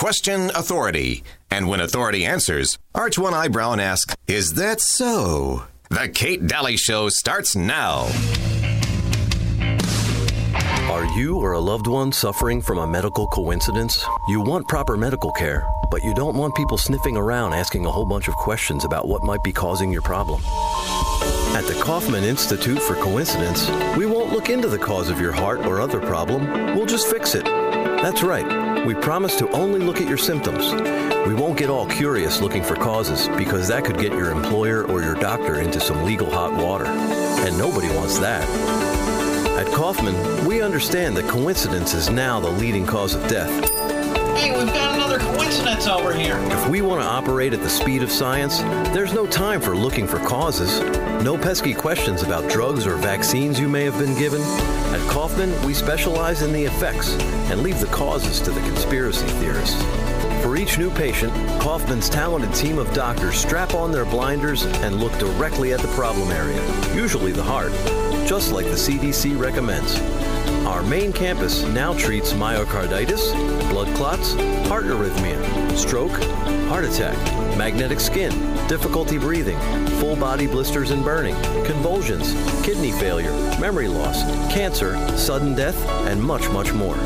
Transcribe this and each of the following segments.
question authority. And when authority answers, arch one eyebrow and ask, Is that so? The Kate Dalley Show starts now. Are you or a loved one suffering from a medical coincidence? You want proper medical care, but you don't want people sniffing around asking a whole bunch of questions about what might be causing your problem. At the Kaufman Institute for Coincidence, we won't look into the cause of your heart or other problem, we'll just fix it. That's right, we promise to only look at your symptoms. We won't get all curious looking for causes because that could get your employer or your doctor into some legal hot water. And nobody wants that. At Kaufman, we understand that coincidence is now the leading cause of death. Hey, we've got another coincidence over here. If we want to operate at the speed of science, there's no time for looking for causes. No pesky questions about drugs or vaccines you may have been given. At Kaufman, we specialize in the effects and leave the causes to the conspiracy theorists. For each new patient, Kaufman's talented team of doctors strap on their blinders and look directly at the problem area, usually the heart, just like the CDC recommends. Our main campus now treats myocarditis, blood clots, heart arrhythmia, stroke, heart attack, magnetic skin, difficulty breathing, full body blisters and burning, convulsions, kidney failure, memory loss, cancer, sudden death, and much, much more.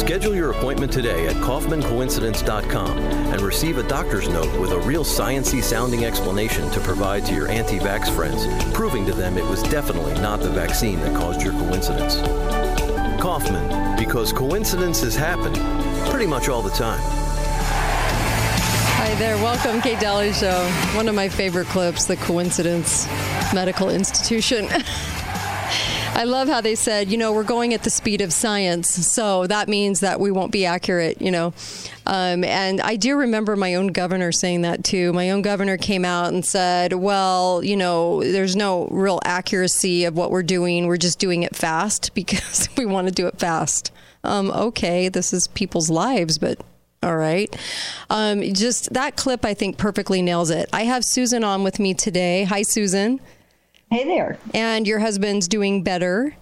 Schedule your appointment today at kaufmancoincidence.com and receive a doctor's note with a real sciency sounding explanation to provide to your anti-vax friends, proving to them it was definitely not the vaccine that caused your coincidence. Kaufman, because coincidences happen pretty much all the time. Hi there, welcome, Kate Dalley Show. One of my favorite clips, the Coincidence Medical Institution. I love how they said, you know, we're going at the speed of science, so that means that we won't be accurate, you know. Um, and I do remember my own governor saying that too. My own governor came out and said, well, you know, there's no real accuracy of what we're doing. We're just doing it fast because we want to do it fast. Um, okay, this is people's lives, but all right. Um, just that clip, I think, perfectly nails it. I have Susan on with me today. Hi, Susan. Hey there. And your husband's doing better.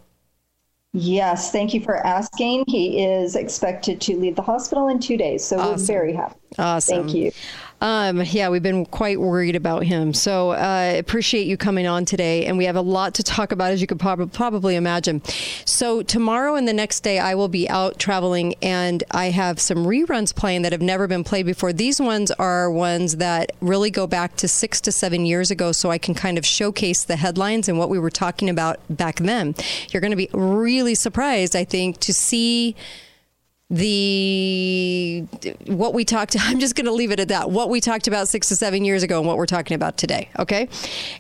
Yes, thank you for asking. He is expected to leave the hospital in two days, so awesome. we're very happy. Awesome. Thank you. Um, yeah, we've been quite worried about him. So uh, appreciate you coming on today. And we have a lot to talk about, as you could prob- probably imagine. So tomorrow and the next day, I will be out traveling, and I have some reruns playing that have never been played before. These ones are ones that really go back to six to seven years ago, so I can kind of showcase the headlines and what we were talking about back then. You're going to be really surprised, I think, to see the what we talked i'm just going to leave it at that what we talked about six to seven years ago and what we're talking about today okay?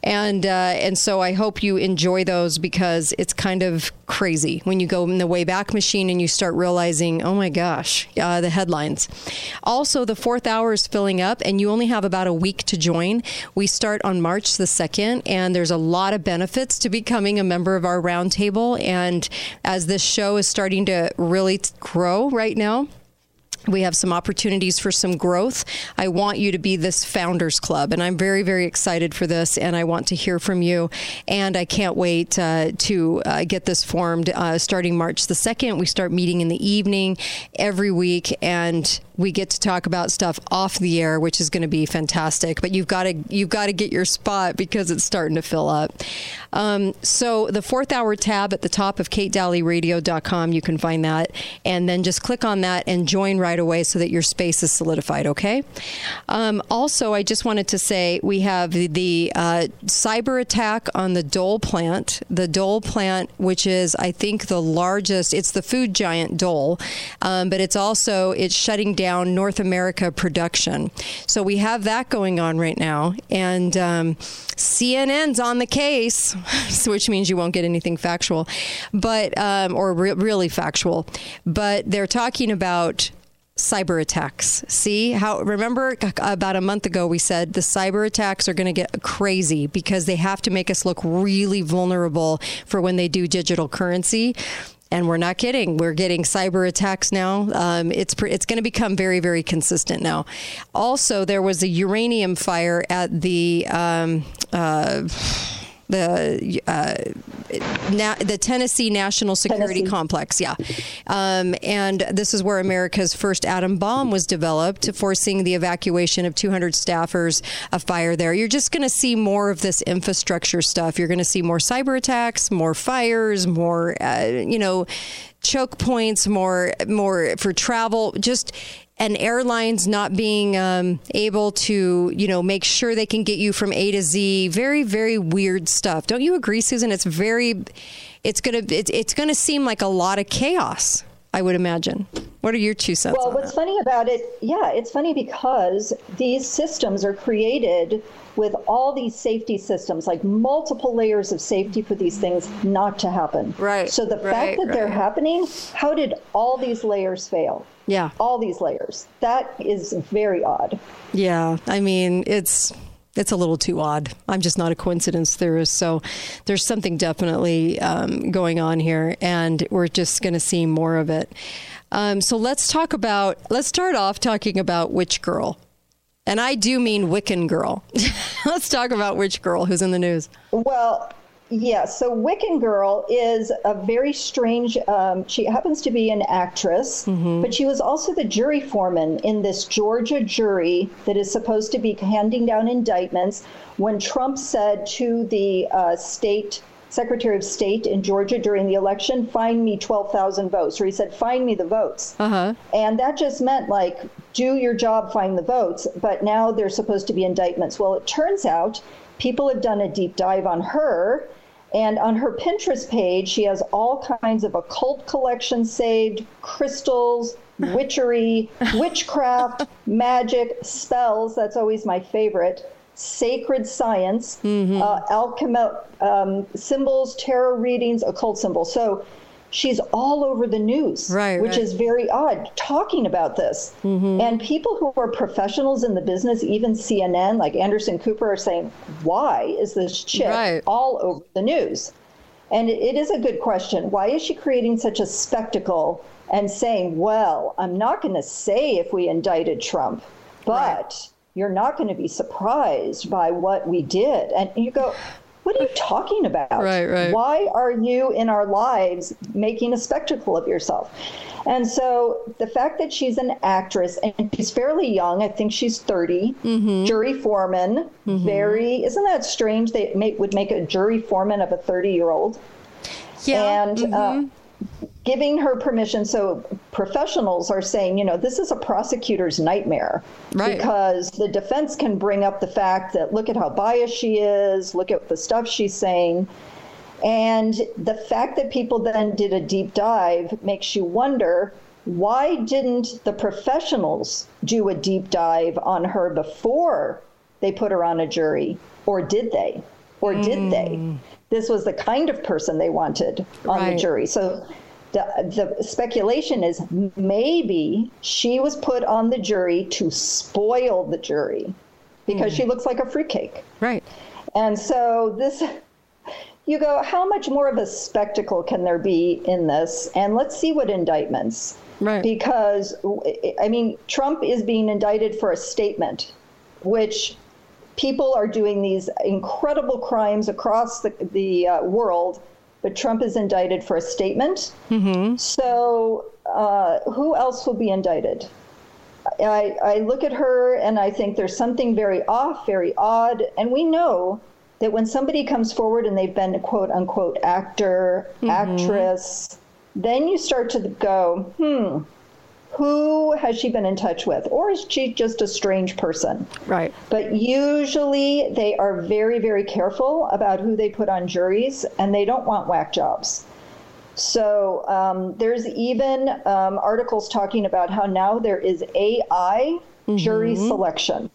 And uh, and so i hope you enjoy those because it's kind of crazy when you go in the way back machine and you start realizing oh my gosh uh, the headlines. Also the fourth hour is filling up and you only have about a week to join. We start on march the 2nd and there's a lot of benefits to becoming a member of our roundtable. And as this show is starting to really grow right now we have some opportunities for some growth. I want you to be this founders club, and I'm very, very excited for this. And I want to hear from you. And I can't wait uh, to uh, get this formed uh, starting March the 2nd. We start meeting in the evening every week, and we get to talk about stuff off the air, which is going to be fantastic. But you've got to you've got to get your spot because it's starting to fill up. Um, so the fourth hour tab at the top of katedalleyradio.com, you can find that, and then just click on that and join right away so that your space is solidified. Okay. Um, also, I just wanted to say we have the, the uh, cyber attack on the Dole plant, the Dole plant, which is I think the largest. It's the food giant Dole, um, but it's also it's shutting down down North America production. So we have that going on right now. And um, CNN's on the case, which means you won't get anything factual, but um, or re- really factual. But they're talking about cyber attacks. See how remember about a month ago we said the cyber attacks are going to get crazy because they have to make us look really vulnerable for when they do digital currency and we're not kidding. We're getting cyber attacks now. Um, it's it's going to become very very consistent now. Also, there was a uranium fire at the. Um, uh, the uh, na- the Tennessee National Security Tennessee. Complex. Yeah, um, and this is where America's first atom bomb was developed, forcing the evacuation of 200 staffers. A fire there. You're just going to see more of this infrastructure stuff. You're going to see more cyber attacks, more fires, more uh, you know choke points, more more for travel. Just and airlines not being um, able to, you know, make sure they can get you from A to Z. Very, very weird stuff. Don't you agree, Susan? It's very, it's gonna, it's, it's gonna seem like a lot of chaos. I would imagine. What are your two cents? Well, what's that? funny about it, yeah, it's funny because these systems are created with all these safety systems, like multiple layers of safety for these things not to happen. Right, So the right, fact that they're happening, how did all these layers fail? Yeah. All these layers. That is very odd. Yeah, I mean, it's it's a little too odd. I'm just not a coincidence theorist, so there's something definitely um, going on here, and we're just going to see more of it. Um, so let's talk about. Let's start off talking about Witch Girl, and I do mean Wiccan Girl. let's talk about Witch Girl, who's in the news. Well, yeah. So Wiccan Girl is a very strange. Um, she happens to be an actress, but she was also the jury foreman in this Georgia jury that is supposed to be handing down indictments. When Trump said to the uh, state secretary of state in Georgia during the election, "Find me twelve thousand votes," or he said, "Find me the votes." Uh-huh. And that just meant like, do your job, find the votes. But now there's supposed to be indictments. Well, it turns out people have done a deep dive on her. And on her Pinterest page, she has all kinds of occult collections saved, crystals, witchery, witchcraft, magic, spells. That's always my favorite. Sacred science, uh, alchemy, um, symbols, tarot readings, occult symbols. So she's all over the news, Right, which right. is very odd talking about this. Mm-hmm. And people who are professionals in the business, even CNN, like Anderson Cooper, are saying, why is this chick Right. all over the news? And it, it is a good question. Why is she creating such a spectacle and saying, well, I'm not going to say if we indicted Trump, but you're not going to be surprised by what we did? And you go, what are you talking about? Right, right. Why are you in our lives making a spectacle of yourself? And so the fact that she's an actress and she's fairly young, I think she's 30, Mm-hmm. jury foreman, very, isn't that strange? They may, would make a jury foreman of a 30 year old. Yeah. And uh, giving her permission. So professionals are saying, you know, this is a prosecutor's nightmare Right. because the defense can bring up the fact that look at how biased she is, look at the stuff she's saying. And the fact that people then did a deep dive makes you wonder why didn't the professionals do a deep dive on her before they put her on a jury? Or did they? Or did they? Mm. This was the kind of person they wanted on Right. the jury. So the, the speculation is maybe she was put on the jury to spoil the jury because she looks like a fruitcake. right. And so this, you go, how much more of a spectacle can there be in this? And let's see what indictments. Right. Because, I mean, Trump is being indicted for a statement, which people are doing these incredible crimes across the, the uh, world, but Trump is indicted for a statement. So, uh, who else will be indicted? I, I look at her and I think there's something very off, very odd. And we know that when somebody comes forward and they've been a quote unquote actor, actress, then you start to go, hmm, who has she been in touch with? Or is she just a strange person? Right. But usually they are very, very careful about who they put on juries and they don't want whack jobs. So um, there's even um, articles talking about how now there is AI jury selection.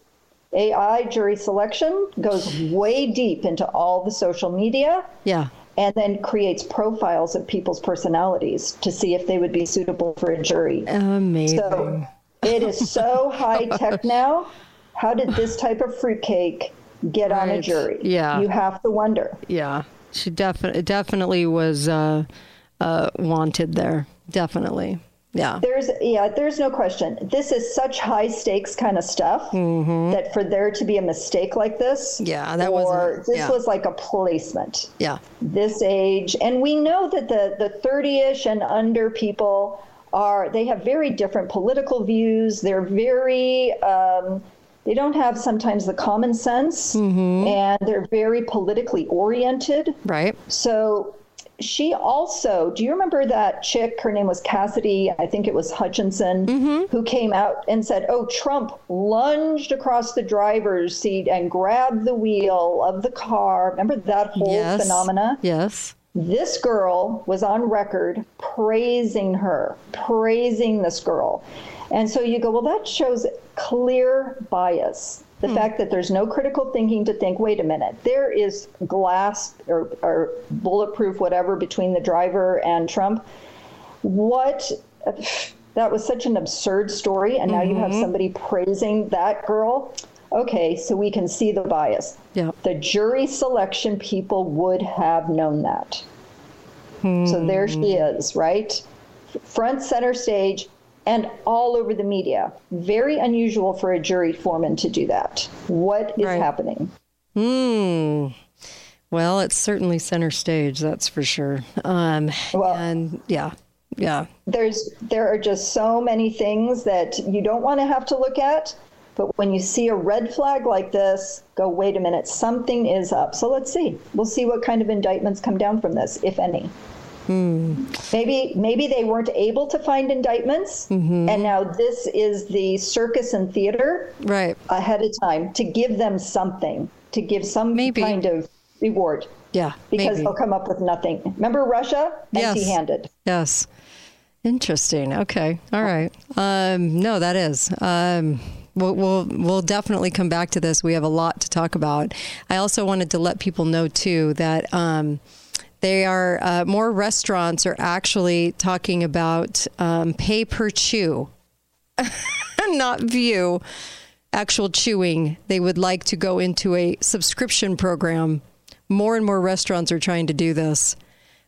AI jury selection goes way deep into all the social media Yeah. And then creates profiles of people's personalities to see if they would be suitable for a jury. Amazing. So it is so high tech now. How did this type of fruitcake get on a jury? Yeah. You have to wonder. Yeah, she definitely definitely was uh, uh, wanted there. Definitely. Yeah. There's yeah, there's no question. This is such high stakes kind of stuff that for there to be a mistake like this, Mm-hmm. Yeah, that wasn't- this yeah. was like a placement. Yeah. This age, and we know that the the 30ish and under people are they have very different political views. They're very um, they don't have sometimes the common sense, Mm-hmm. and they're very politically oriented. Right. So she also, do you remember that chick? Her name was Cassidy, I think it was Hutchinson, mm-hmm. who came out and said, Oh, Trump lunged across the driver's seat and grabbed the wheel of the car. Remember that whole Yes. phenomena? Yes. This girl was on record praising her, praising this girl. And so you go, well, that shows clear bias. The hmm. fact that there's no critical thinking to think, wait a minute, there is glass or, or bulletproof, whatever, between the driver and Trump. What? That was such an absurd story. And now you have mm-hmm. somebody praising that girl. Okay, so we can see the bias. Yeah. The jury selection people would have known that. So there she hmm. is, right? Front center stage and all over the media. Very unusual for a jury foreman to do that. What is Right. happening? Hmm. Well, it's certainly center stage, that's for sure. Um, Well- and yeah, yeah, There's there are just so many things that you don't want to have to look at, but when you see a red flag like this, go wait a minute, something is up. So let's see. We'll see what kind of indictments come down from this, if any. Maybe maybe they weren't able to find indictments, and now this is the circus and theater right. ahead of time to give them something, to give some Maybe. kind of reward, Yeah, because maybe. they'll come up with nothing. Remember Russia? Empty-handed. Yes. Interesting. Okay. All right. Um, no, that is. Um, we'll, we'll we'll definitely come back to this. We have a lot to talk about. I also wanted to let people know too that um, they are uh, more restaurants are actually talking about um, pay per chew, not view, actual chewing. They would like to go into a subscription program. More and more restaurants are trying to do this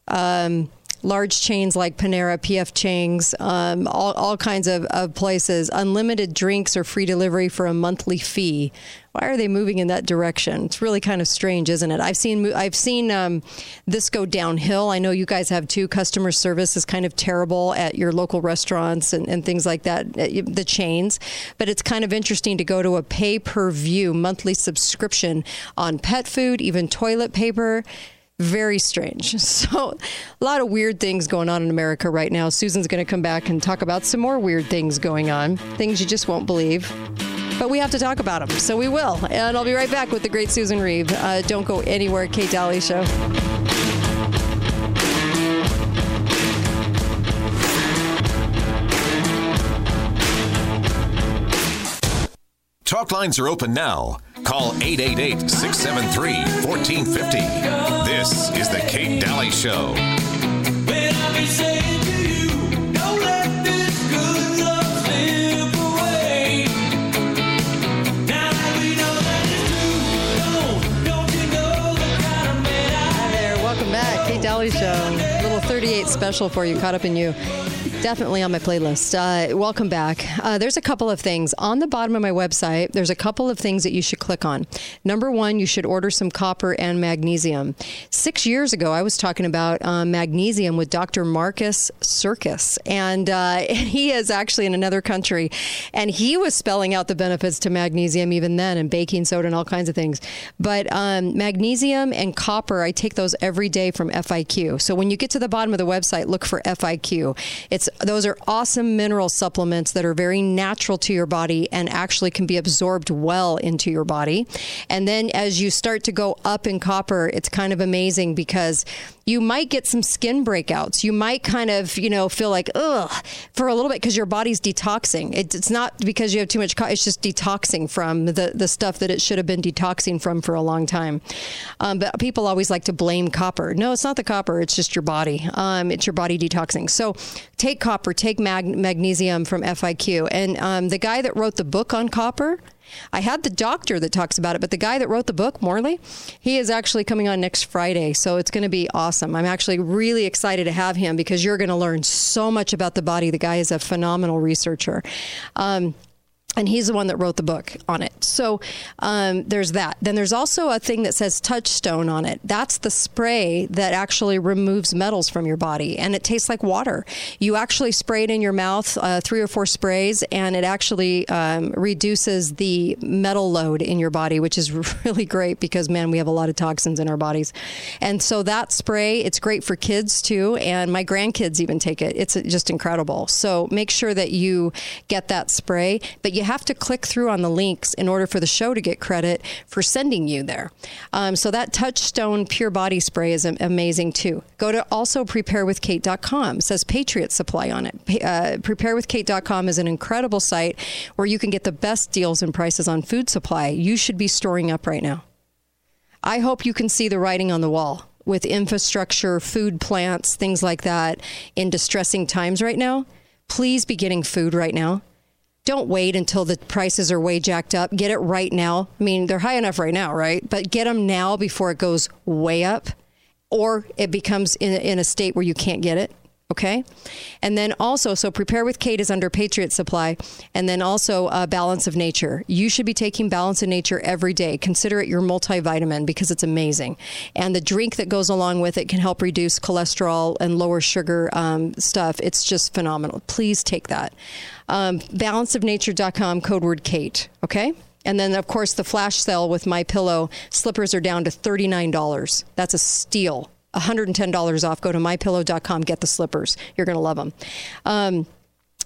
um, large chains like Panera, PF Chang's, um, all, all kinds of, of places, unlimited drinks or free delivery for a monthly fee. Why are they moving in that direction? It's really kind of strange, isn't it? I've seen I've seen um, this go downhill. I know you guys have too. Customer service is kind of terrible at your local restaurants and, and things like that, the chains. But it's kind of interesting to go to a pay per view monthly subscription on pet food, even toilet paper very strange. So, a lot of weird things going on in America right now. Susan's going to come back and talk about some more weird things going on, things you just won't believe. But we have to talk about them, so we will. And I'll be right back with the great Susan Reeve. Uh, don't go anywhere, Kate Dalley Show. Talk lines are open now. Call 888 673 1450. This is The Kate Dalley Show. When I be saying to you, don't let this good love slip away. Now that we know that it's true, don't, don't you know the kind of man I there. Welcome back. Kate Dalley Show. Little 38 special for you, caught up in you. Definitely on my playlist. Uh, welcome back. Uh, there's a couple of things on the bottom of my website. There's a couple of things that you should click on. Number one, you should order some copper and magnesium. Six years ago, I was talking about um, magnesium with Dr. Marcus Circus, and uh, he is actually in another country, and he was spelling out the benefits to magnesium even then, and baking soda and all kinds of things. But um, magnesium and copper, I take those every day from FIQ. So when you get to the bottom of the website, look for FIQ. It's those are awesome mineral supplements that are very natural to your body and actually can be absorbed well into your body. And then as you start to go up in copper, it's kind of amazing because you might get some skin breakouts. You might kind of, you know, feel like, ugh, for a little bit because your body's detoxing. It, it's not because you have too much, co- it's just detoxing from the, the stuff that it should have been detoxing from for a long time. Um, but people always like to blame copper. No, it's not the copper, it's just your body. Um, it's your body detoxing. So take copper, take mag- magnesium from FIQ. And um, the guy that wrote the book on copper, I had the doctor that talks about it, but the guy that wrote the book, Morley, he is actually coming on next Friday. So it's going to be awesome. I'm actually really excited to have him because you're going to learn so much about the body. The guy is a phenomenal researcher. Um, and he's the one that wrote the book on it. So um, there's that. Then there's also a thing that says Touchstone on it. That's the spray that actually removes metals from your body, and it tastes like water. You actually spray it in your mouth, uh, three or four sprays, and it actually um, reduces the metal load in your body, which is really great because man, we have a lot of toxins in our bodies. And so that spray, it's great for kids too, and my grandkids even take it. It's just incredible. So make sure that you get that spray, but you have to click through on the links in order for the show to get credit for sending you there. Um, so that Touchstone Pure Body Spray is amazing too. Go to also preparewithkate.com. It says Patriot Supply on it. Uh, preparewithkate.com is an incredible site where you can get the best deals and prices on food supply. You should be storing up right now. I hope you can see the writing on the wall with infrastructure, food plants, things like that in distressing times right now. Please be getting food right now. Don't wait until the prices are way jacked up. Get it right now. I mean, they're high enough right now, right? But get them now before it goes way up or it becomes in, in a state where you can't get it. Okay. And then also, so Prepare with Kate is under Patriot Supply. And then also uh, Balance of Nature. You should be taking Balance of Nature every day. Consider it your multivitamin because it's amazing. And the drink that goes along with it can help reduce cholesterol and lower sugar um, stuff. It's just phenomenal. Please take that. Um, balanceofnature.com, code word Kate. Okay. And then, of course, the flash sale with My Pillow slippers are down to $39. That's a steal. $110 off. Go to mypillow.com, get the slippers. You're going to love them. Um,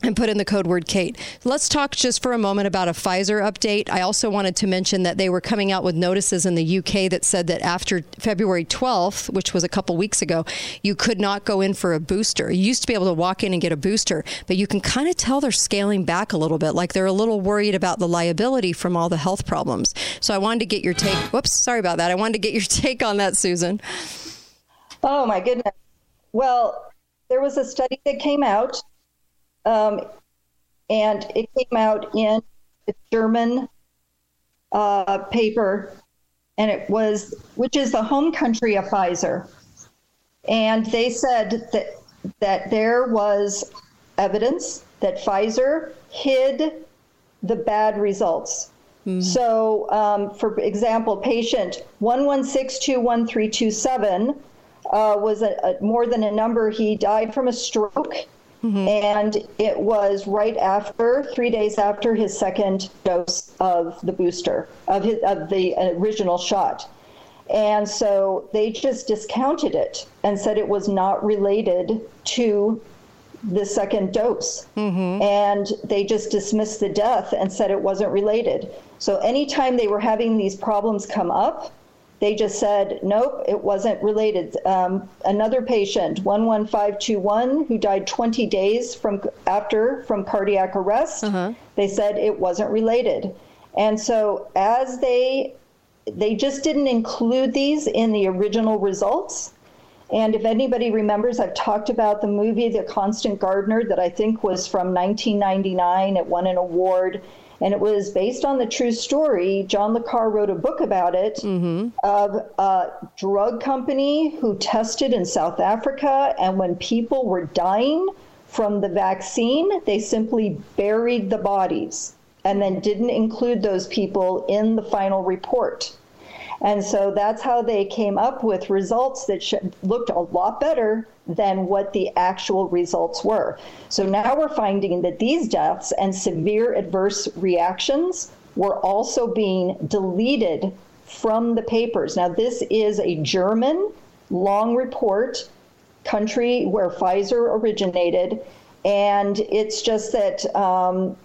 and put in the code word Kate. Let's talk just for a moment about a Pfizer update. I also wanted to mention that they were coming out with notices in the UK that said that after February 12th, which was a couple weeks ago, you could not go in for a booster. You used to be able to walk in and get a booster, but you can kind of tell they're scaling back a little bit, like they're a little worried about the liability from all the health problems. So I wanted to get your take. Whoops, sorry about that. I wanted to get your take on that, Susan. Oh my goodness. Well, there was a study that came out, um, and it came out in a German uh, paper, and it was, which is the home country of Pfizer. And they said that that there was evidence that Pfizer hid the bad results. So, um, for example, patient 1162137 uh, was a, a, more than a number. He died from a stroke, and it was right after, three days after his second dose of the booster of his of the original shot. And so they just discounted it and said it was not related to the second dose. And they just dismissed the death and said it wasn't related. So anytime they were having these problems come up, they just said, nope, it wasn't related. Um, another patient, 11521, who died 20 days from after from cardiac arrest, they said it wasn't related. And so as they they just didn't include these in the original results. And if anybody remembers, I've talked about the movie The Constant Gardener that I think was from 1999. It won an award, and it was based on the true story. John Le Carre wrote a book about it mm-hmm. of a drug company who tested in South Africa, and when people were dying from the vaccine, they simply buried the bodies and then didn't include those people in the final report. And so that's how they came up with results that sh- looked a lot better than what the actual results were. So now we're finding that these deaths and severe adverse reactions were also being deleted from the papers. Now, this is a German long report, country where Pfizer originated. And it's just that um,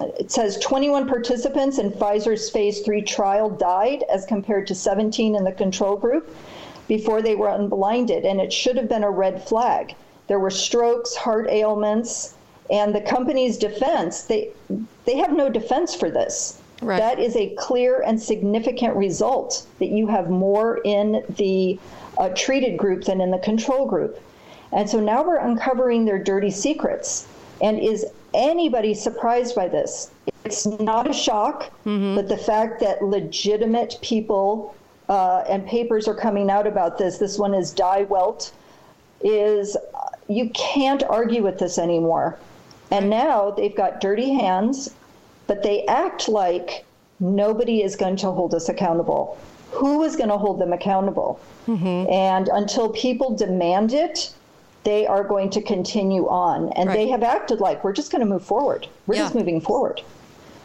it says 21 participants in Pfizer's phase three trial died as compared to 17 in the control group before they were unblinded, and it should have been a red flag. There were strokes, heart ailments, and the company's defense, they, they have no defense for this. Right. That is a clear and significant result that you have more in the uh, treated group than in the control group. And so now we're uncovering their dirty secrets. And is anybody surprised by this. It's not a shock, but the fact that legitimate people uh, and papers are coming out about this, this one is Die Welt, is uh, you can't argue with this anymore. And now they've got dirty hands, but they act like nobody is going to hold us accountable. Who is going to hold them accountable? And until people demand it, they are going to continue on. And they have acted like we're just going to move forward. We're just moving forward.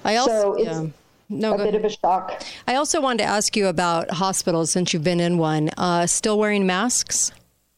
I also So it's yeah. No, a bit ahead. of a shock. I also wanted to ask you about hospitals since you've been in one. Uh, still wearing masks?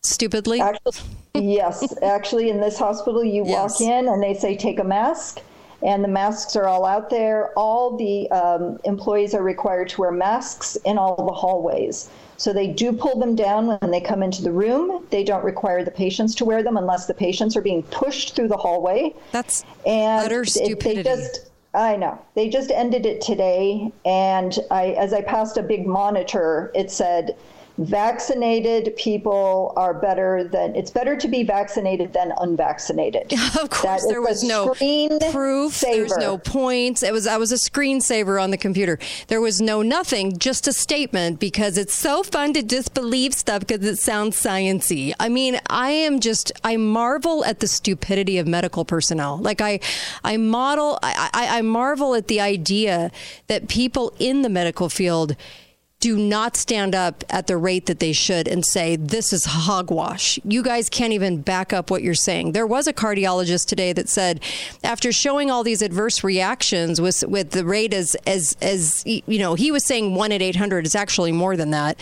Stupidly? Actually, yes. Actually, in this hospital, you Yes. walk in and they say take a mask, and the masks are all out there. All the um, employees are required to wear masks in all the hallways. So they do pull them down when they come into the room. They don't require the patients to wear them unless the patients are being pushed through the hallway. That's and utter it- stupidity. They just, I know. They just ended it today, and I, as I passed a big monitor, it said, "Vaccinated people are better than. It's better to be vaccinated than unvaccinated." Of course, there was no proof. There's saver. no points. It was I was a screensaver on the computer. There was no nothing, just a statement because it's so fun to disbelieve stuff because it sounds sciency. I mean, I am just I marvel at the stupidity of medical personnel. Like I, I model I, I, I marvel at the idea that people in the medical field do not stand up at the rate that they should and say, this is hogwash. You guys can't even back up what you're saying. There was a cardiologist today that said, after showing all these adverse reactions with, with the rate as, as, as, you know, he was saying one at 800 is actually more than that.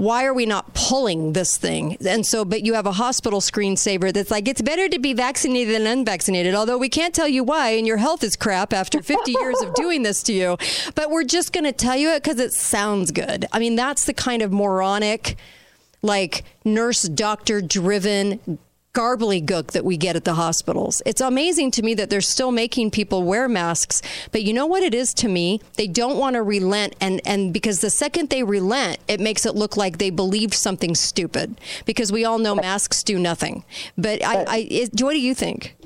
Why are we not pulling this thing? And so, but you have a hospital screensaver that's like, it's better to be vaccinated than unvaccinated, although we can't tell you why, and your health is crap after 50 years of doing this to you. But we're just going to tell you it because it sounds good. I mean, that's the kind of moronic, like nurse doctor driven gobbledygook that we get at the hospitals. It's amazing to me that they're still making people wear masks, but you know what it is to me? They don't want to relent and and because the second they relent, it makes it look like they believed something stupid because we all know masks do nothing. But I, I it, what do you think?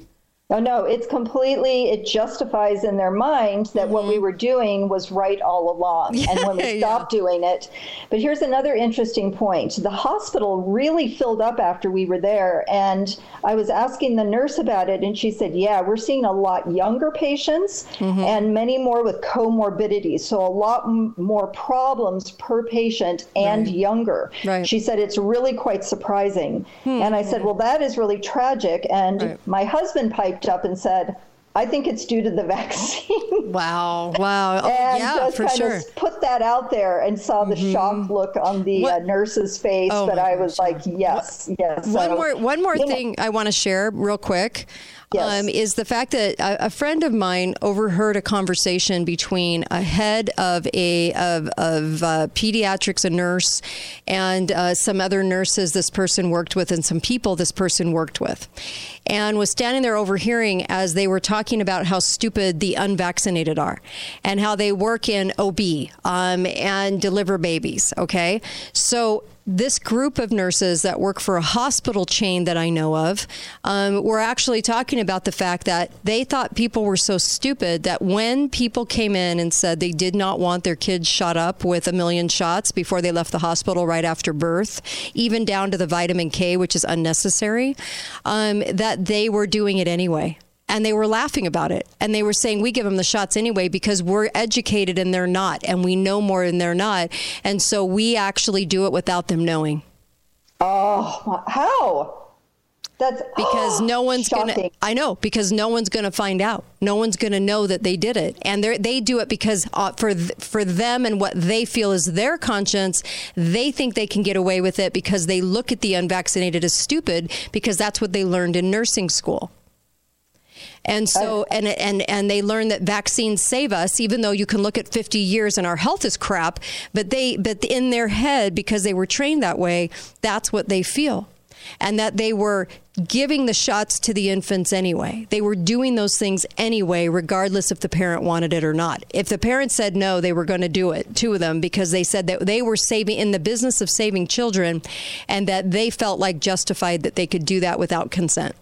Oh no, it's completely. It justifies in their mind that what we were doing was right all along, and when we Mm-hmm. Yeah. stopped doing it. But here's another interesting point: the hospital really filled up after we were there, and I was asking the nurse about it, and she said, "Yeah, we're seeing a lot younger patients Mm-hmm. and many more with comorbidities, so a lot m- more problems per patient and younger." Right. Hmm. She said it's really quite surprising, and I said, "Well, that is really tragic." And Right. my husband piped up and said, I think it's due to the vaccine. Wow, wow. Oh, and yeah, just for kind sure. Mm-hmm. of put that out there and saw the shocked look on the uh, nurse's face. Oh, but I was like, yes, yes. One So, more, one more you know, thing I want to share real quick. Yes. Um, is the fact that a, a friend of mine overheard a conversation between a head of a of, of uh, pediatrics, a nurse, and uh, some other nurses this person worked with, and some people this person worked with, and was standing there overhearing as they were talking about how stupid the unvaccinated are, and how they work in OB um, and deliver babies. Okay, so this group of nurses that work for a hospital chain that I know of um, were actually talking about the fact that they thought people were so stupid that when people came in and said they did not want their kids shot up with a million shots before they left the hospital right after birth, even down to the vitamin K, which is unnecessary, um, that they were doing it anyway and they were laughing about it. And they were saying we give them the shots anyway because we're educated and they're not and we know more and they're not. And so we actually do it without them knowing. Oh, how? That's because no one's going to. I know because no one's going to find out. No one's going to know that they did it. And they they do it because uh, for th- for them and what they feel is their conscience they think they can get away with it because they look at the unvaccinated as stupid because that's what they learned in nursing school And so, uh, and and and they learn that vaccines save us, even though you can look at 50 years and our health is crap. But they, but in their head, because they were trained that way, that's what they feel, and that they were giving the shots to the infants anyway. They were doing those things anyway, regardless if the parent wanted it or not. If the parent said no, they were going to do it to them because they said that they were saving in the business of saving children, and that they felt like justified that they could do that without consent.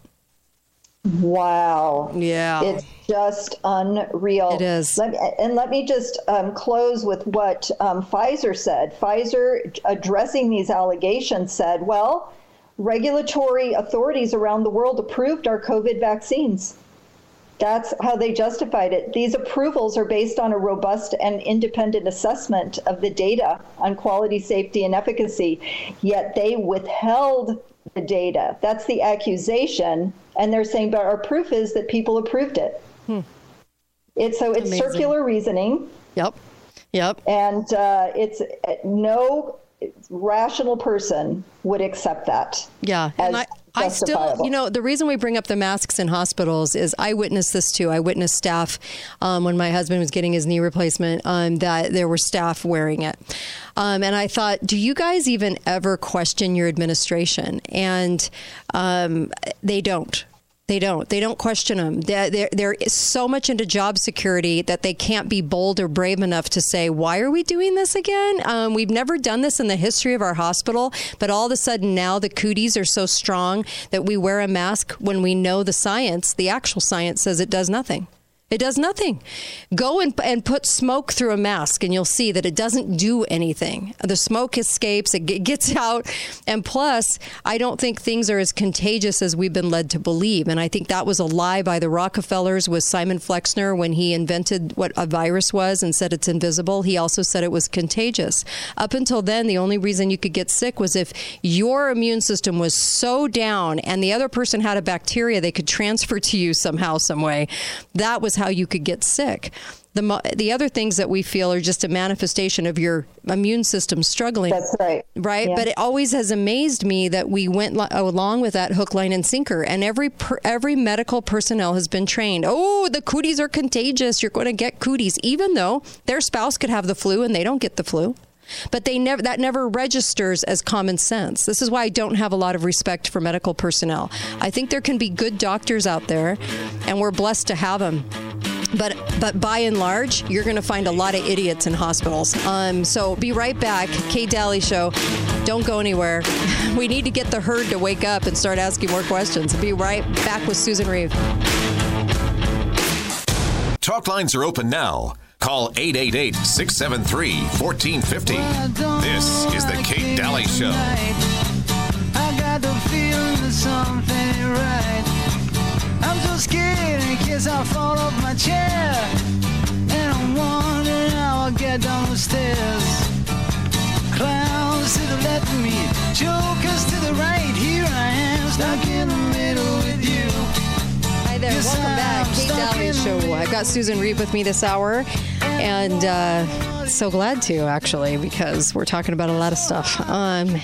Wow. Yeah. It's just unreal. It is. Let me, and let me just um, close with what um, Pfizer said. Pfizer, addressing these allegations, said, well, regulatory authorities around the world approved our COVID vaccines. That's how they justified it. These approvals are based on a robust and independent assessment of the data on quality, safety, and efficacy, yet they withheld the data. That's the accusation. And they're saying, but our proof is that people approved it. It's so it's Amazing. circular reasoning, Yep. Yep. and uh, it's no rational person would accept that. Yeah, as I, I still, you know, the reason we bring up the masks in hospitals is I witnessed this too. I witnessed staff um, when my husband was getting his knee replacement um, that there were staff wearing it, um, and I thought, do you guys even ever question your administration? And um, they don't. They don't. They don't question them. They're, they're, so much into job security that they can't be bold or brave enough to say, why are we doing this again? Um, we've never done this in the history of our hospital, but all of a sudden now the cooties are so strong that we wear a mask when we know the science, the actual science says it does nothing. It does nothing. Go and, and put smoke through a mask, and you'll see that it doesn't do anything. The smoke escapes, it gets out. And plus, I don't think things are as contagious as we've been led to believe. And I think that was a lie by the Rockefellers with Simon Flexner when he invented what a virus was and said it's invisible. He also said it was contagious. Up until then, the only reason you could get sick was if your immune system was so down and the other person had a bacteria they could transfer to you somehow, some way. That was how you could get sick. The, the other things that we feel are just a manifestation of your immune system struggling. That's right. Right. Yeah. But it always has amazed me that we went li- along with that hook, line, and sinker. And every per- every medical personnel has been trained. Oh, the cooties are contagious. You're going to get cooties, even though their spouse could have the flu and they don't get the flu. But they never that never registers as common sense. This is why I don't have a lot of respect for medical personnel. I think there can be good doctors out there, and we're blessed to have them but but by and large, you're going to find a lot of idiots in hospitals. Um, so be right back, Kate Dalley Show. Don't go anywhere. We need to get the herd to wake up and start asking more questions. Be right back with Susan Reeve. Talk lines are open now. Call 888 673 1450. This is The Kate Dalley Show. I got the feeling something right. I'm so scared in case I fall off my chair. And I'm wondering how I'll get down the stairs. Clowns to the left of me, jokers to the right. Here I am, stuck in the middle with you. Hi there. Welcome back. Kate Dalley Show. I've got Susan Reeve with me this hour. And uh, so glad to, actually, because we're talking about a lot of stuff. Um,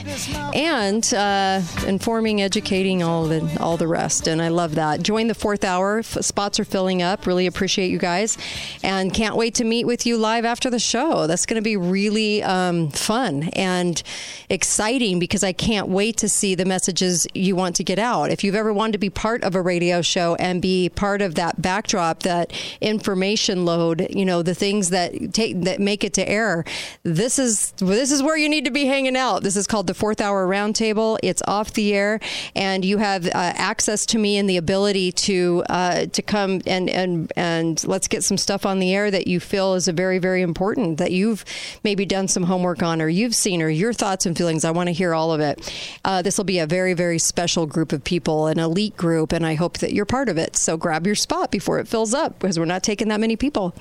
and uh, informing, educating, all the, all the rest. And I love that. Join the fourth hour. F- spots are filling up. Really appreciate you guys. And can't wait to meet with you live after the show. That's going to be really um, fun and exciting because I can't wait to see the messages you want to get out. If you've ever wanted to be part of a radio show and be part of that backdrop, that information load, you know, the things that take that make it to air, this is this is where you need to be hanging out. This is called the Fourth Hour Roundtable. It's off the air, and you have uh, access to me and the ability to uh, to come and and and let's get some stuff on the air that you feel is a very very important that you've maybe done some homework on or you've seen or your thoughts and feelings. I want to hear all of it. Uh, this will be a very very special group of people, an elite group, and I hope that you're part of it. So grab your spot before it fills up because we're not taking that many people.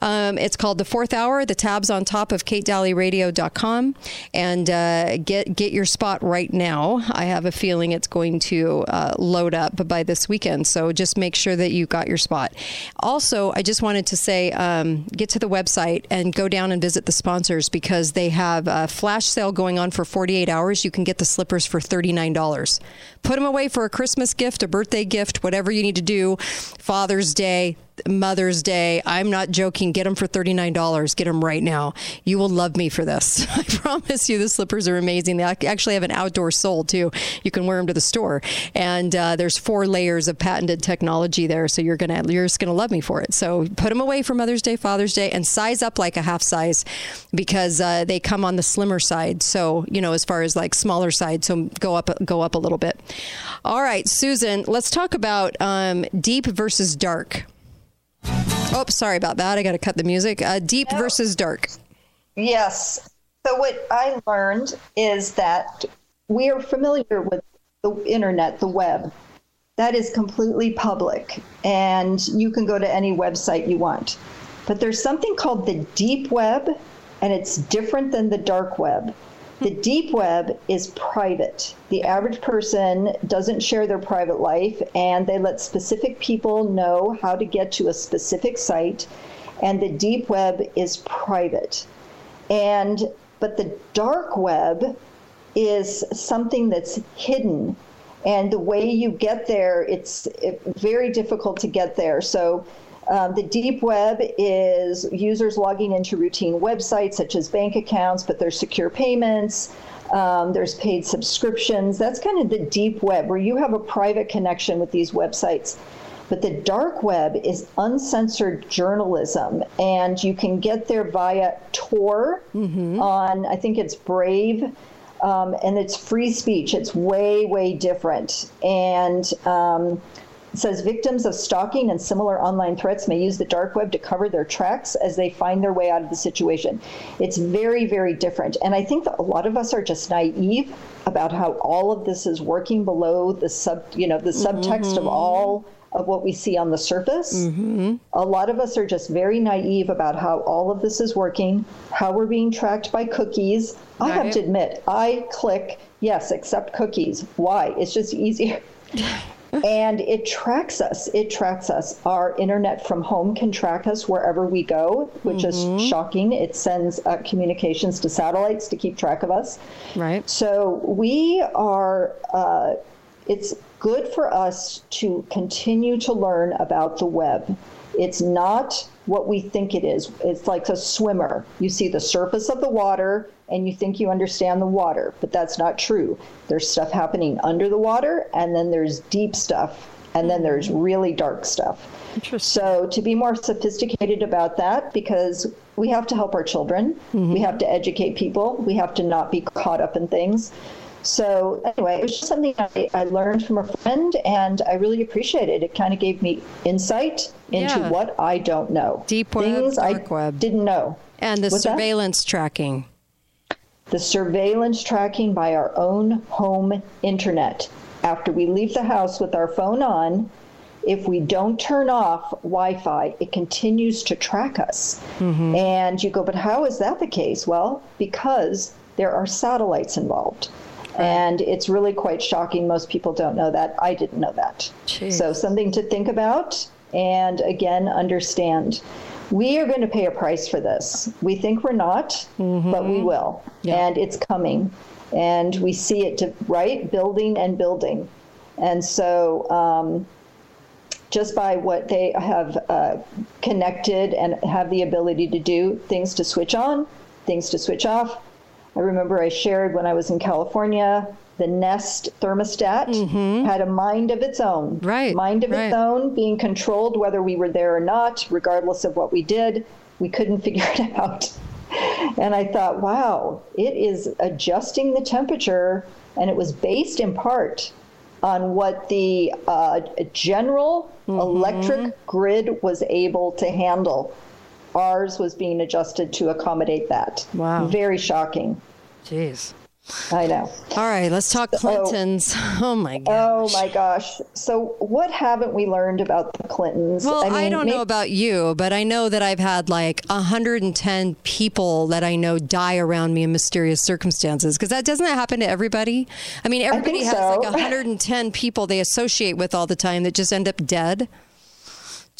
Um, it's called the Fourth Hour. The tab's on top of KateDalleyRadio.com, and uh, get get your spot right now. I have a feeling it's going to uh, load up by this weekend, so just make sure that you got your spot. Also, I just wanted to say, um, get to the website and go down and visit the sponsors because they have a flash sale going on for 48 hours. You can get the slippers for $39. Put them away for a Christmas gift, a birthday gift, whatever you need to do. Father's Day. Mother's Day. I'm not joking. Get them for $39. Get them right now. You will love me for this. I promise you, the slippers are amazing. They actually have an outdoor sole too. You can wear them to the store, and uh, there's four layers of patented technology there. So you're gonna you're just gonna love me for it. So put them away for Mother's Day, Father's Day, and size up like a half size because uh, they come on the slimmer side. So you know, as far as like smaller side, so go up go up a little bit. All right, Susan, let's talk about um, deep versus dark. Oh, sorry about that. I got to cut the music. Uh, deep versus dark. Yes. So what I learned is that we are familiar with the internet, the web. That is completely public, and you can go to any website you want. But there's something called the deep web, and it's different than the dark web. The deep web is private. The average person doesn't share their private life, and they let specific people know how to get to a specific site. And the deep web is private. And but the dark web is something that's hidden and the way you get there it's it, very difficult to get there so um, the deep web is users logging into routine websites such as bank accounts but there's secure payments um, there's paid subscriptions that's kind of the deep web where you have a private connection with these websites but the dark web is uncensored journalism, and you can get there via Tor on, I think it's Brave, um, and it's free speech. It's way, way different. And um, says victims of stalking and similar online threats may use the dark web to cover their tracks as they find their way out of the situation. It's very, very different. And I think a lot of us are just naive about how all of this is working below the sub, you know, the subtext of mm-hmm. all of what we see on the surface. Mm-hmm. A lot of us are just very naive about how all of this is working, how we're being tracked by cookies. I have to admit, I click yes, accept cookies. Why? It's just easier. and it tracks us. It tracks us. Our internet from home can track us wherever we go, which is shocking. It sends uh, communications to satellites to keep track of us. Right. So we are, uh, it's good for us to continue to learn about the web. It's not what we think it is. It's like a swimmer. You see the surface of the water and you think you understand the water, but that's not true. There's stuff happening under the water, and then there's deep stuff, and then there's really dark stuff. So, to be more sophisticated about that, because we have to help our children, mm-hmm. we have to educate people, we have to not be caught up in things. So, anyway, it was just something I, I learned from a friend, and I really appreciated it. It kind of gave me insight into Yeah. what I don't know. Deep web, things dark I web. didn't know. And the What's that? surveillance tracking. the surveillance tracking by our own home internet. After we leave the house with our phone on, if we don't turn off Wi Fi, it continues to track us. Mm-hmm. And you go, but how is that the case? Well, because there are satellites involved. And it's really quite shocking. Most people don't know that. I didn't know that. Jeez. So, something to think about and again, understand. We are going to pay a price for this. We think we're not, but we will. Yeah. And it's coming. And we see it, to, right? Building and building. And so, um, just by what they have uh, connected and have the ability to do, things to switch on, things to switch off. I remember I shared when I was in California, the Nest thermostat had a mind of its own. Mm-hmm. Right, Mind of right. its own, being controlled whether we were there or not, regardless of what we did. We couldn't figure it out. And I thought, wow, it is adjusting the temperature, and it was based in part on what the uh, general Mm-hmm. electric grid was able to handle. Ours was being adjusted to accommodate that. Wow. Very shocking. Jeez. I know. All right, let's talk oh. Clintons. Oh my gosh. Oh my gosh. So, what haven't we learned about the Clintons? Well, I, mean, don't may- know about you, but I know that I've had like 110 people that I know die around me in mysterious circumstances. Because that doesn't that happen to everybody? I mean, everybody think has so. like 110 people they associate with all the time that just end up dead.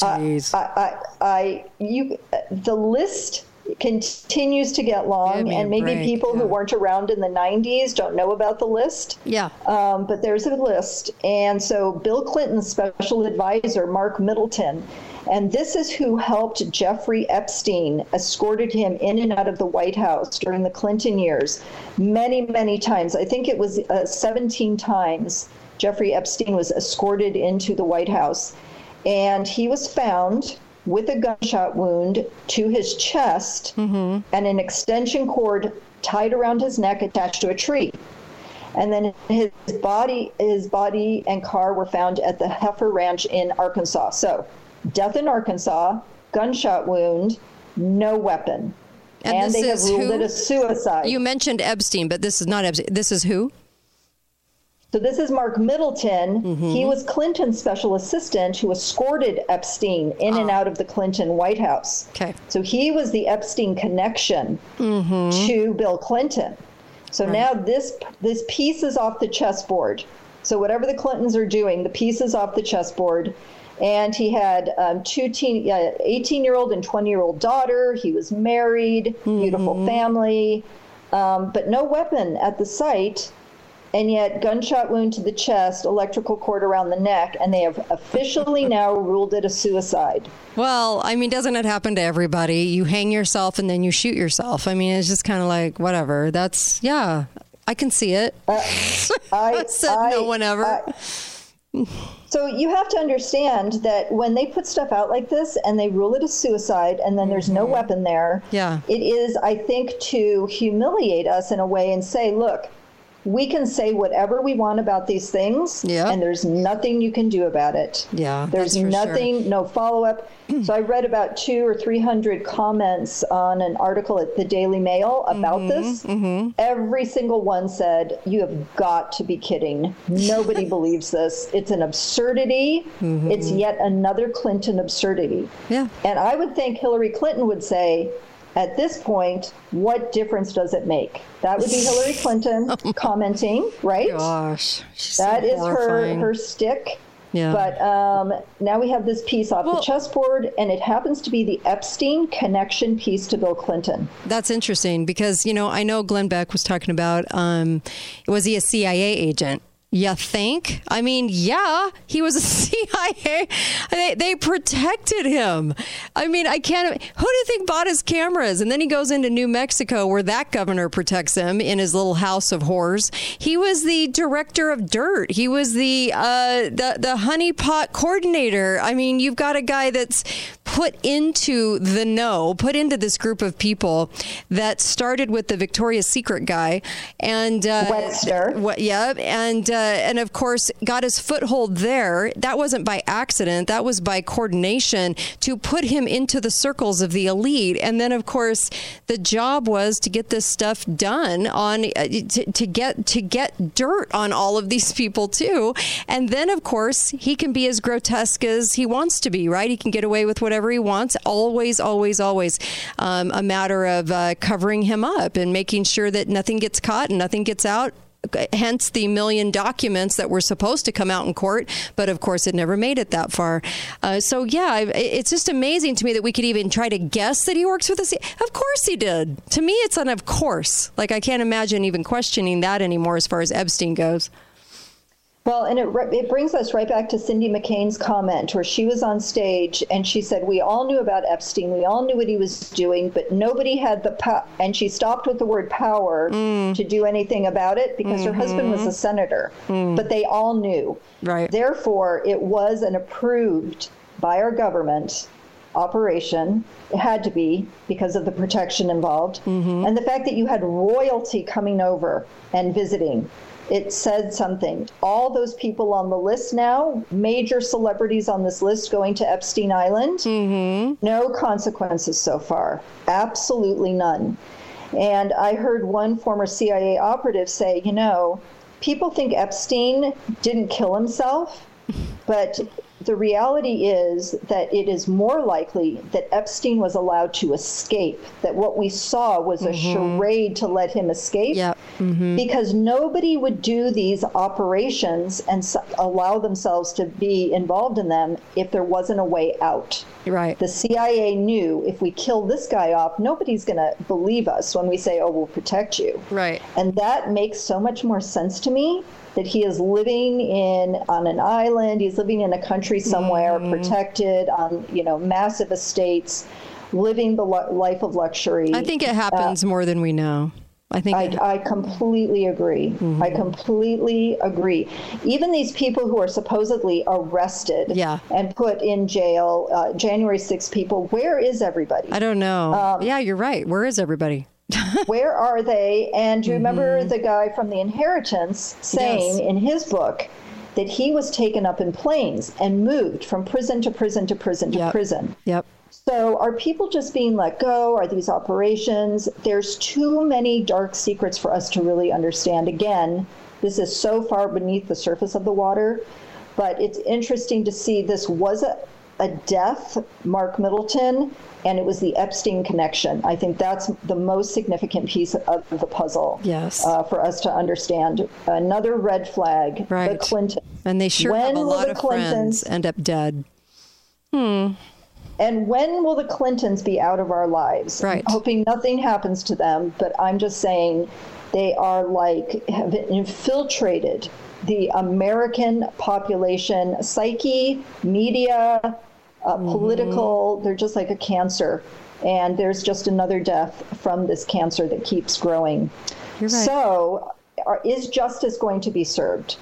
Uh, Jeez. I, I, I, you, the list continues to get long, and maybe break, people yeah. who weren't around in the 90s don't know about the list. Yeah. Um, but there's a list. And so Bill Clinton's special advisor, Mark Middleton, and this is who helped Jeffrey Epstein, escorted him in and out of the White House during the Clinton years many, many times. I think it was uh, 17 times Jeffrey Epstein was escorted into the White House. And he was found with a gunshot wound to his chest mm-hmm. and an extension cord tied around his neck attached to a tree and then his body his body and car were found at the heifer ranch in arkansas so death in arkansas gunshot wound no weapon And and, this they have is ruled who? it a suicide You mentioned Epstein, but this is not Epstein. This is who? So this is mark middleton he was clinton's special assistant who escorted epstein in and out of the clinton white house Okay. so he was the epstein connection to bill clinton So now this this piece is off the chessboard. So whatever the Clintons are doing, the piece is off the chessboard. And he had um, two teen, uh, 18 year old and 20 year old daughter. He was married, beautiful family, um, but no weapon at the site. And yet, gunshot wound to the chest, electrical cord around the neck, and they have officially now ruled it a suicide. Well, I mean, doesn't it happen to everybody? You hang yourself and then you shoot yourself. I mean, it's just kind of like whatever. That's yeah, I can see it. I said no one ever. I- so you have to understand that when they put stuff out like this and they rule it a suicide and then there's no weapon there, Mm-hmm. Yeah. it is, I think, to humiliate us in a way and say, look, we can say whatever we want about these things, Yeah. and there's nothing you can do about it. Yeah, there's for sure. nothing, no follow up. so I read about two or three hundred comments on an article at the Daily Mail about Mm-hmm, this. Every single one said, "You have got to be kidding! Nobody believes this. It's an absurdity. It's yet another Clinton absurdity." Mm-hmm. Yeah. And I would think Hillary Clinton would say, at this point, what difference does it make? That would be Hillary Clinton commenting, right? Gosh, she's That so is her her stick. Yeah. But um, now we have this piece off Well- the chessboard, and it happens to be the Epstein connection piece to Bill Clinton. That's interesting because, you know, I know Glenn Beck was talking about, um, was he a CIA agent? You think? I mean, yeah, he was a CIA. They, they protected him. I mean, I can't. Who do you think bought his cameras? And then he goes into New Mexico, where that governor protects him in his little house of horrors. He was the director of dirt. He was the uh, the the honeypot coordinator. I mean, you've got a guy that's put into the know, put into this group of people that started with the Victoria's Secret guy and uh, Wexner. what, yeah, and uh, and of course got his foothold there. That wasn't by accident. That was by coordination to put him into the circles of the elite. And then of course the job was to get this stuff done on uh, to, to get to get dirt on all of these people too. And then of course he can be as grotesque as he wants to be. Right? He can get away with whatever he wants. Always, always, always um, a matter of uh, covering him up and making sure that nothing gets caught and nothing gets out hence the million documents that were supposed to come out in court, but of course it never made it that far. Uh, so yeah, it's just amazing to me that we could even try to guess that he works with us. Of course he did. To me, it's an of course. Like I can't imagine even questioning that anymore as far as Epstein goes. Well, and it, it brings us right back to Cindy McCain's comment where she was on stage and she said, We all knew about Epstein. We all knew what he was doing, but nobody had the power. And she stopped with the word power mm. to do anything about it because her husband was a mm-hmm. senator. Mm. But they all knew. Right. Therefore, it was an approved by our government operation. It had to be because of the protection involved. Mm-hmm. And the fact that you had royalty coming over and visiting, it said something. All those people on the list now, major celebrities on this list going to Epstein Island, mm-hmm. no consequences so far. Absolutely none. And I heard one former CIA operative say, you know, people think Epstein didn't kill himself, but the reality is that it is more likely that Epstein was allowed to escape, that what we saw was a mm-hmm. charade to let him escape. Yep. Mm-hmm. Because nobody would do these operations and allow themselves to be involved in them if there wasn't a way out. Right. The CIA knew if we kill this guy off, nobody's going to believe us when we say, oh, we'll protect you. Right. And that makes so much more sense to me that he is living in on an island, he's living in a country somewhere Mm-hmm. protected on, you know, massive estates, living the lu- life of luxury. I think it happens more than we know. I think. I, I completely agree. Mm-hmm. I completely agree. Even these people who are supposedly arrested Yeah. and put in jail, uh, January 6 people, where is everybody? I don't know. Um, yeah, you're right. Where is everybody? Where are they? And do you remember Mm-hmm. the guy from The Inheritance saying Yes. in his book that he was taken up in planes and moved from prison to prison to prison to Yep. prison? Yep. So are people just being let go? Are these operations? There's too many dark secrets for us to really understand. Again, this is so far beneath the surface of the water, but it's interesting to see this was a, a death, Mark Middleton, and it was the Epstein connection. I think that's the most significant piece of the puzzle Yes. uh, for us to understand. Another red flag, the Right. Clinton. And they sure When have a lot the of Clintons- friends end up dead. And when will the Clintons be out of our lives? Right. I'm hoping nothing happens to them, but I'm just saying they are like have infiltrated the American population psyche, media, uh, Mm-hmm. political. They're just like a cancer. And there's just another death from this cancer that keeps growing. You're right. So, are, is justice going to be served?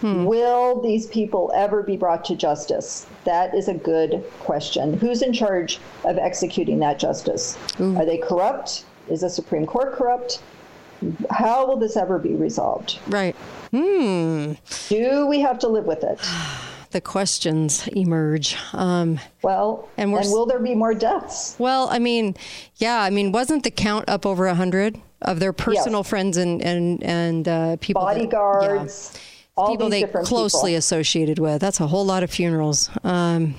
Hmm. Will these people ever be brought to justice? That is a good question. Who's in charge of executing that justice? Are they corrupt? Is the Supreme Court corrupt? How will this ever be resolved? Right. Hmm. Do we have to live with it? The questions emerge. Um, Well, And and, will there be more deaths? well, I mean, yeah, I mean, wasn't the count up over a hundred of their personal friends and and and uh, people? that- Bodyguards, yeah. All people they closely people. associated with. That's a whole lot of funerals. Um,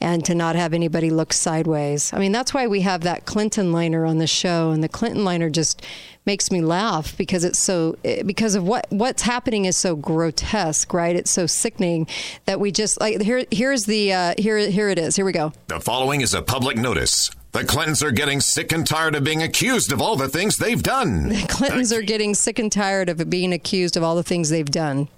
and to not have anybody look sideways. I mean, that's why we have that Clinton liner on the show, and the Clinton liner just makes me laugh because it's so eh, because of what what's happening is so grotesque, right? It's so sickening that we just like here. Here's the uh, here here it is. Here we go. The following is a public notice. The Clintons are getting sick and tired of being accused of all the things they've done. The Clintons are getting sick and tired of being accused of all the things they've done.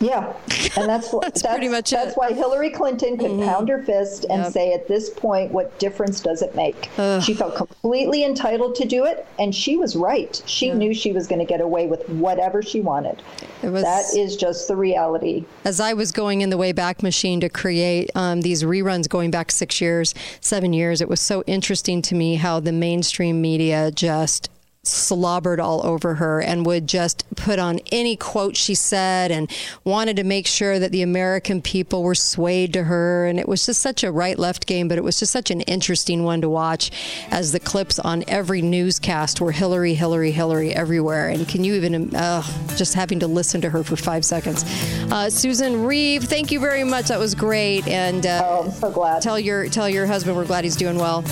Yeah, and that's That's that's, pretty much that's it. Mm-hmm. why Hillary Clinton could pound her fist and Yep. say, "At this point, what difference does it make?" She felt completely entitled to do it, and she was right. She knew she was going to get away with whatever she wanted. It was- that is just the reality. as I was going in the Wayback Machine to create um, these reruns going back six years, seven years, it was so interesting to me how the mainstream media just slobbered all over her and would just put on any quote she said and wanted to make sure that the American people were swayed to her. And it was just such a right left game, but it was just such an interesting one to watch as the clips on every newscast were Hillary, Hillary, Hillary everywhere. And can you even, uh, just having to listen to her for five seconds? Uh, Susan Reeve, thank you very much. That was great. And uh, Oh, I'm so glad. tell your tell your husband we're glad he's doing well.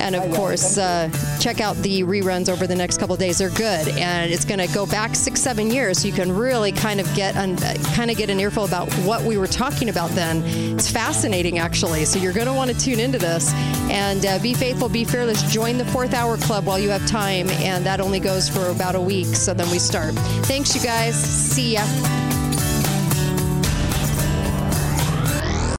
And of course, uh, check out the reruns over the next couple days. They're good, and it's going to go back six, seven years, so you can really kind of get un, kind of get an earful about what we were talking about then. It's fascinating, actually. So you're going to want to tune into this and uh, be faithful, be fearless. Join the Fourth Hour Club while you have time, and that only goes for about a week. So then we start. Thanks, you guys. See ya.